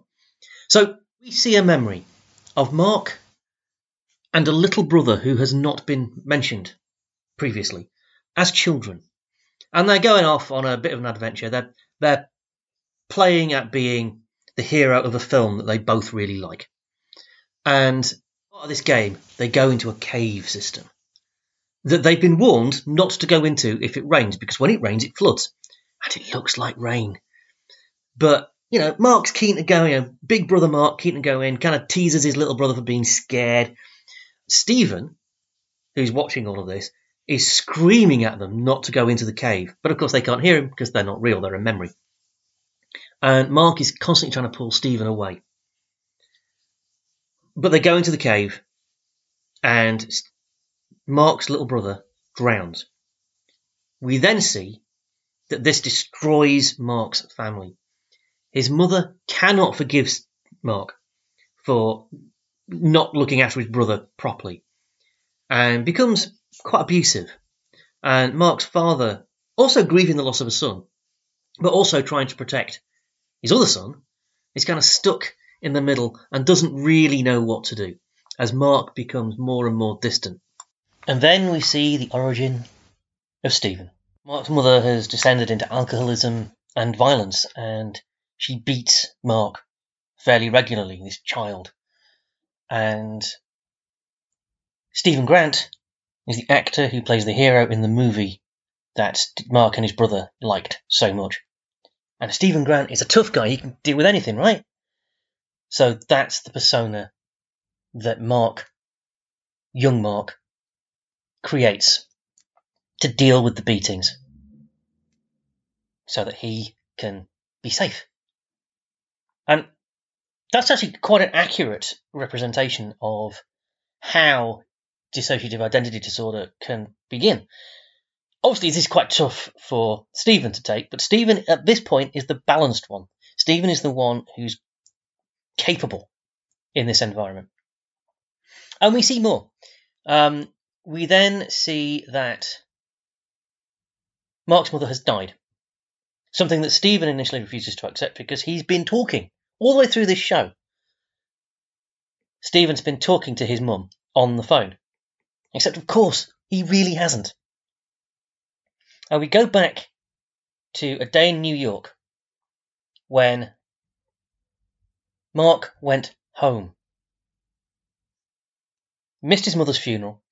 So we see a memory of Mark and a little brother who has not been mentioned previously as children. And they're going off on a bit of an adventure. They're, they're playing at being the hero of a film that they both really like. And part of this game, they go into a cave system that they've been warned not to go into if it rains, because when it rains, it floods. And it looks like rain. But, you know, Mark's keen to go in, big brother Mark keen to go in, kind of teases his little brother for being scared. Stephen, who's watching all of this, is screaming at them not to go into the cave. But of course, they can't hear him because they're not real, they're a memory. And Mark is constantly trying to pull Stephen away. But they go into the cave, and Mark's little brother drowns. We then see that this destroys Mark's family. His mother cannot forgive Mark for not looking after his brother properly and becomes quite abusive. And Mark's father, also grieving the loss of a son, but also trying to protect his other son, is kind of stuck in the middle and doesn't really know what to do as Mark becomes more and more distant. And then we see the origin of Stephen. Mark's mother has descended into alcoholism and violence, and she beats Mark fairly regularly, this child. And Stephen Grant is the actor who plays the hero in the movie that Mark and his brother liked so much. And Stephen Grant is a tough guy, he can deal with anything, right? So that's the persona that Mark, young Mark, creates to deal with the beatings so that he can be safe. And that's actually quite an accurate representation of how dissociative identity disorder can begin. Obviously, this is quite tough for Stephen to take, but Stephen at this point is the balanced one. Stephen is the one who's capable in this environment. And we see more. Um, we then see that Mark's mother has died. Something that Stephen initially refuses to accept because he's been talking all the way through this show. Stephen's been talking to his mum on the phone. Except, of course, he really hasn't. And we go back to a day in New York when Mark went home. Missed his mother's funeral,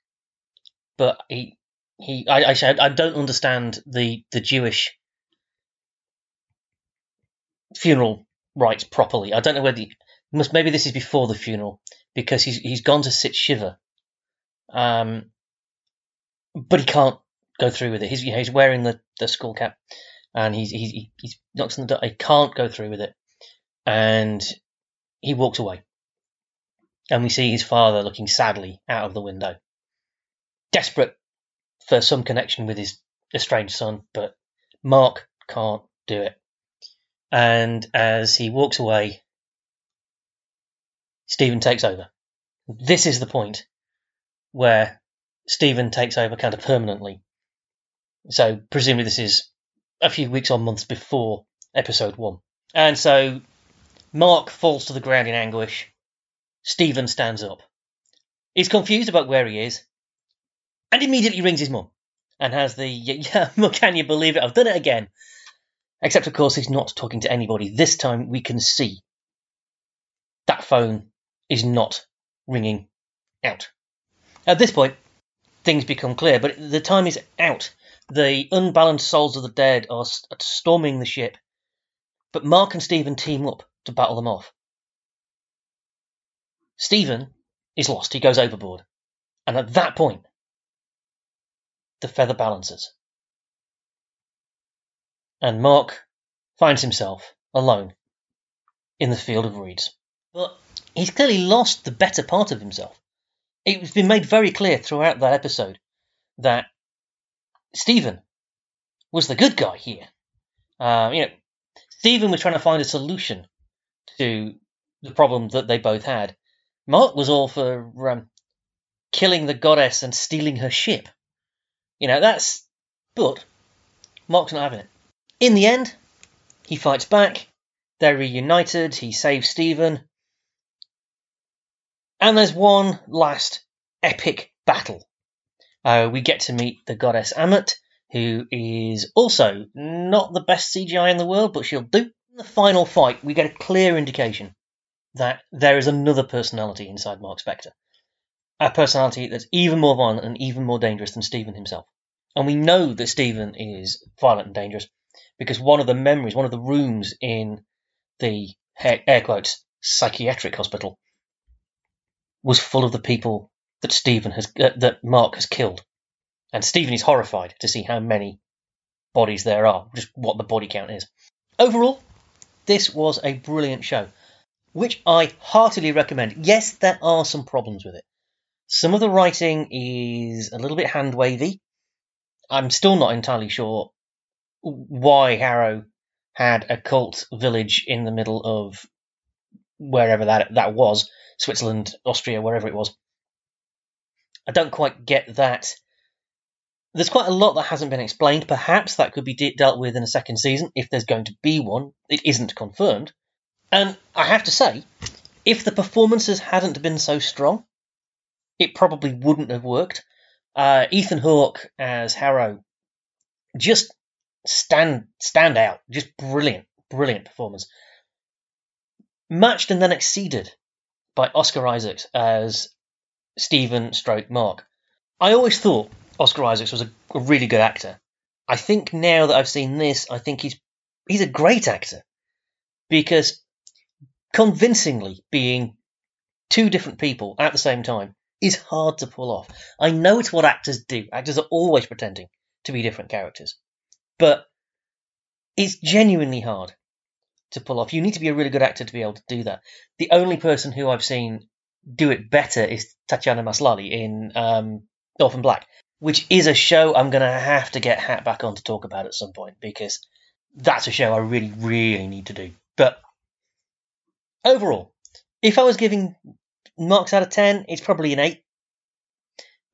but he he I I, I don't understand the the Jewish funeral rites properly. I don't know whether he, must maybe this is before the funeral because he's he's gone to sit shiva, um, but he can't go through with it. He's you know, he's wearing the, the skull cap, and he's he's he- he's knocks on the door. He can't go through with it, and he walks away. And we see his father looking sadly out of the window, desperate for some connection with his estranged son, but Mark can't do it. And as he walks away, Stephen takes over. This is the point where Stephen takes over kind of permanently. So presumably this is a few weeks or months before episode one. And so Mark falls to the ground in anguish. Stephen stands up. He's confused about where he is and immediately rings his mum and has the, yeah, can you believe it? I've done it again. Except, of course, he's not talking to anybody. This time we can see that phone is not ringing out. At this point, things become clear, but the time is out. The unbalanced souls of the dead are storming the ship, but Mark and Stephen team up to battle them off. Stephen is lost, he goes overboard, and at that point, the feather balances. And Mark finds himself alone in the field of reeds. But he's clearly lost the better part of himself. It's been made very clear throughout that episode that Stephen was the good guy here. Uh, you know, Stephen was trying to find a solution to the problem that they both had. Mark was all for um, killing the goddess and stealing her ship. You know, that's. But Mark's not having it. In the end, he fights back, They're reunited. He saves Stephen. And there's one last epic battle. Uh, we get to meet the goddess Ammit, who is also not the best CGI in the world, but she'll do. In the final fight, we get a clear indication that there is another personality inside Mark Spector. A personality that's even more violent and even more dangerous than Stephen himself. And we know that Stephen is violent and dangerous because one of the memories, one of the rooms in the air quotes psychiatric hospital was full of the people that Stephen has uh, that Mark has killed, and Stephen is horrified to see how many bodies there are, just what the body count is. Overall, this was a brilliant show, which I heartily recommend. Yes, there are some problems with it. Some of the writing is a little bit hand wavy. I'm still not entirely sure why Harrow had a cult village in the middle of wherever that that was, Switzerland, Austria, wherever it was. I don't quite get that. There's quite a lot that hasn't been explained. Perhaps that could be de- dealt with in a second season if there's going to be one. It isn't confirmed. And I have to say, if the performances hadn't been so strong, it probably wouldn't have worked. Uh, Ethan Hawke as Harrow just stand stand out. Just brilliant, brilliant performance. Matched and then exceeded by Oscar Isaacs as Stephen Stroke Mark. I always thought Oscar Isaacs was a, a really good actor. I think now that I've seen this, I think he's he's a great actor because convincingly being two different people at the same time is hard to pull off. I know it's what actors do. Actors are always pretending to be different characters. But it's genuinely hard to pull off. You need to be a really good actor to be able to do that. The only person who I've seen do it better is Tatiana Maslany in um, Orphan Black, which is a show I'm going to have to get Hat back on to talk about at some point because that's a show I really, really need to do. But overall, if I was giving marks out of 10, it's probably an 8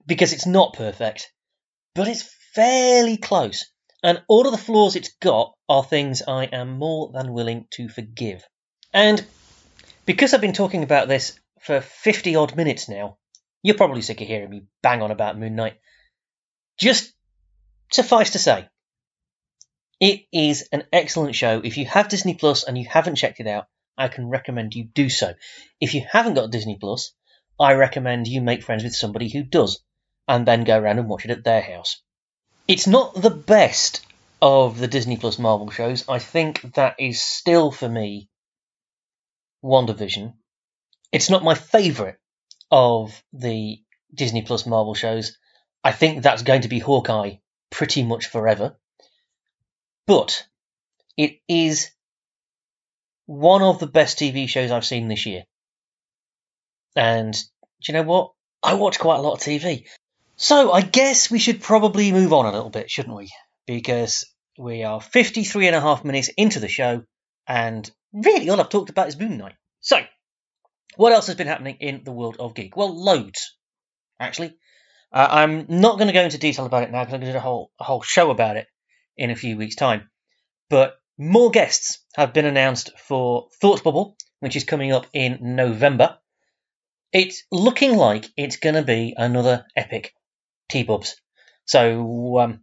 because it's not perfect, but it's fairly close. And all of the flaws it's got are things I am more than willing to forgive. And because I've been talking about this for 50 odd minutes now, you're probably sick of hearing me bang on about Moon Knight. Just suffice to say, it is an excellent show. If you have Disney Plus and you haven't checked it out, I can recommend you do so. If you haven't got Disney Plus, I recommend you make friends with somebody who does, and then go around and watch it at their house. It's not the best of the Disney Plus Marvel shows. I think that is still for me WandaVision. It's not my favourite of the Disney Plus Marvel shows. I think that's going to be Hawkeye pretty much forever. But it is one of the best TV shows I've seen this year. And do you know what? I watch quite a lot of TV. So I guess we should probably move on a little bit, shouldn't we? Because we are 53 and a half minutes into the show, and really all I've talked about is Moon Knight. So, what else has been happening in the world of geek? Well, loads, actually. Uh, I'm not going to go into detail about it now because I'm going to do a whole, a whole show about it in a few weeks' time. But more guests have been announced for Thought Bubble, which is coming up in November. It's looking like it's going to be another epic T-Bubs. So um,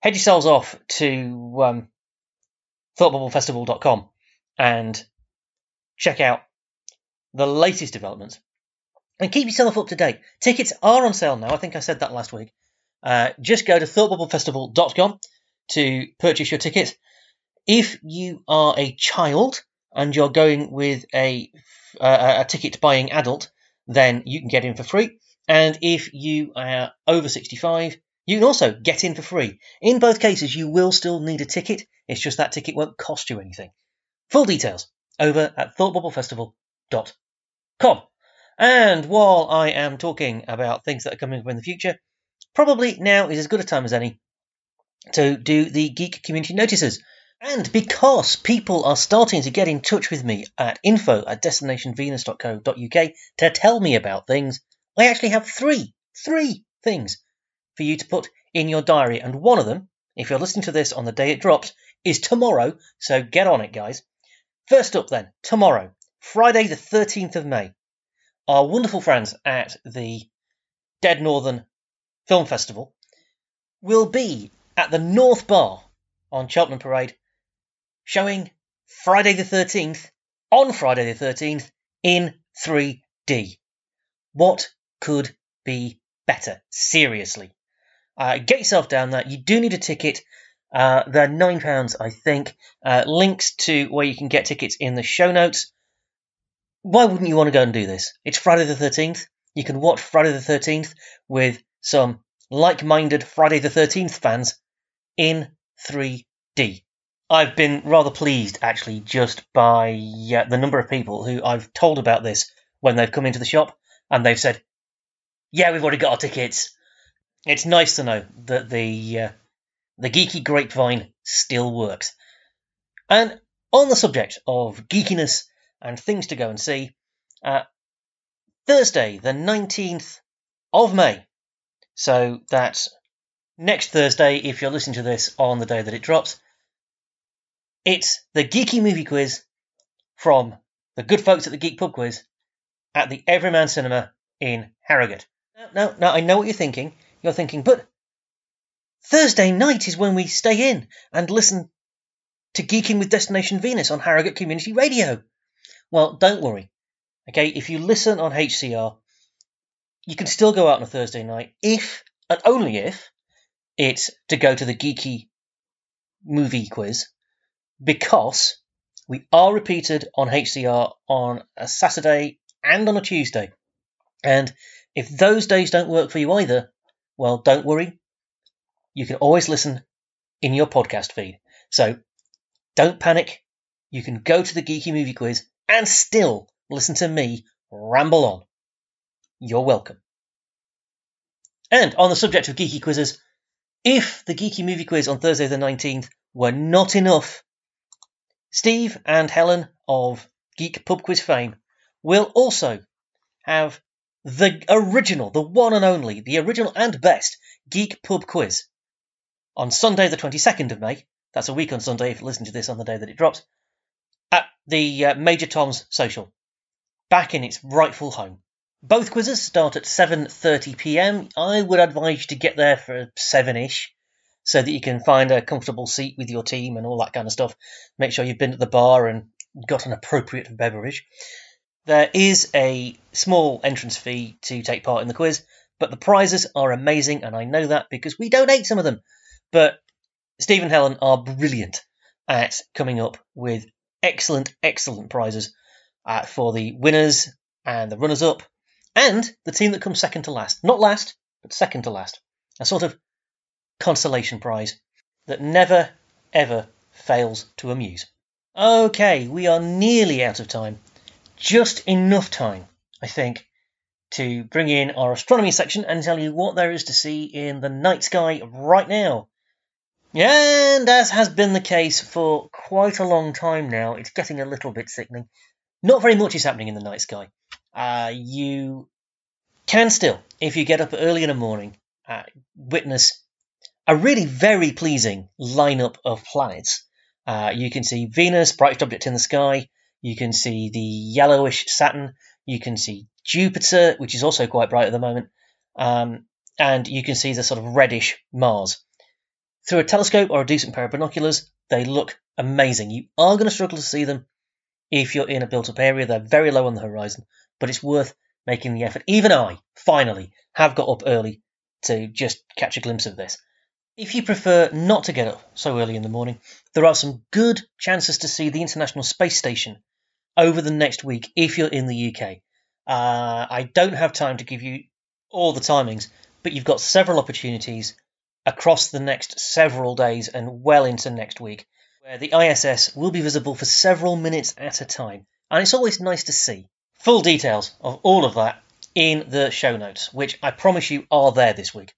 head yourselves off to um, thoughtbubblefestival.com and check out the latest developments and keep yourself up to date. Tickets are on sale now. I think I said that last week. Uh, just go to thoughtbubblefestival.com to purchase your tickets. If you are a child and you're going with a, uh, a ticket buying adult, then you can get in for free. And if you are over 65, you can also get in for free. In both cases, you will still need a ticket. It's just that ticket won't cost you anything. Full details over at thoughtbubblefestival.com. And while I am talking about things that are coming up in the future, probably now is as good a time as any to do the Geek Community Notices. And because people are starting to get in touch with me at info at destinationvenus.co.uk to tell me about things, I actually have three, three things for you to put in your diary. And one of them, if you're listening to this on the day it drops, is tomorrow. So get on it, guys. First up, then, tomorrow, Friday, the 13th of May, our wonderful friends at the Dead Northern Film Festival will be at the North Bar on Cheltenham Parade showing Friday the 13th on Friday the 13th in 3D. What could be better? Seriously. Uh, get yourself down there. You do need a ticket. Uh, they're £9, I think. Uh, links to where you can get tickets in the show notes. Why wouldn't you want to go and do this? It's Friday the 13th. You can watch Friday the 13th with some like minded Friday the 13th fans in 3D. I've been rather pleased, actually, just by uh, the number of people who I've told about this when they've come into the shop and they've said, Yeah, we've already got our tickets. It's nice to know that the, uh, the geeky grapevine still works. And on the subject of geekiness and things to go and see, uh, Thursday, the 19th of May, so that's next Thursday if you're listening to this on the day that it drops. It's the Geeky Movie Quiz from the good folks at the Geek Pub Quiz at the Everyman Cinema in Harrogate. Now, now, I know what you're thinking. You're thinking, but Thursday night is when we stay in and listen to Geeking with Destination Venus on Harrogate Community Radio. Well, don't worry. Okay, if you listen on HCR, you can still go out on a Thursday night if and only if it's to go to the geeky movie quiz because we are repeated on HCR on a Saturday and on a Tuesday. And if those days don't work for you either, well, don't worry. You can always listen in your podcast feed. So don't panic. You can go to the Geeky Movie Quiz and still listen to me ramble on. You're welcome. And on the subject of geeky quizzes, if the geeky movie quiz on Thursday the 19th were not enough, Steve and Helen of Geek Pub Quiz fame will also have the original, the one and only, the original and best Geek Pub Quiz on Sunday the 22nd of May. That's a week on Sunday if you listen to this on the day that it drops. At the uh, Major Tom's Social, back in its rightful home. Both quizzes start at 7:30 p.m. I would advise you to get there for 7ish so that you can find a comfortable seat with your team and all that kind of stuff. Make sure you've been at the bar and got an appropriate beverage. There is a small entrance fee to take part in the quiz, but the prizes are amazing, and I know that because we donate some of them. But Steve and Helen are brilliant at coming up with excellent, excellent prizes uh, for the winners and the runners up and the team that comes second to last. Not last, but second to last. A sort of consolation prize that never, ever fails to amuse. Okay, we are nearly out of time. Just enough time, I think, to bring in our astronomy section and tell you what there is to see in the night sky right now. And as has been the case for quite a long time now, it's getting a little bit sickening. Not very much is happening in the night sky. Uh, you can still, if you get up early in the morning, uh, witness a really very pleasing lineup of planets. Uh, you can see Venus, brightest object in the sky. You can see the yellowish Saturn. You can see Jupiter, which is also quite bright at the moment. Um, and you can see the sort of reddish Mars. Through a telescope or a decent pair of binoculars, they look amazing. You are going to struggle to see them if you're in a built up area. They're very low on the horizon, but it's worth making the effort. Even I, finally, have got up early to just catch a glimpse of this. If you prefer not to get up so early in the morning, there are some good chances to see the International Space Station over the next week if you're in the UK. Uh, I don't have time to give you all the timings, but you've got several opportunities across the next several days and well into next week where the ISS will be visible for several minutes at a time. And it's always nice to see. Full details of all of that in the show notes, which I promise you are there this week.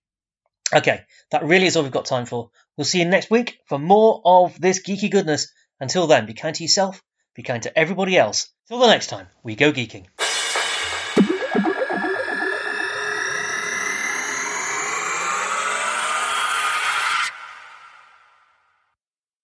Okay, that really is all we've got time for. We'll see you next week for more of this geeky goodness. Until then, be kind to yourself, be kind to everybody else. Till the next time, we go geeking.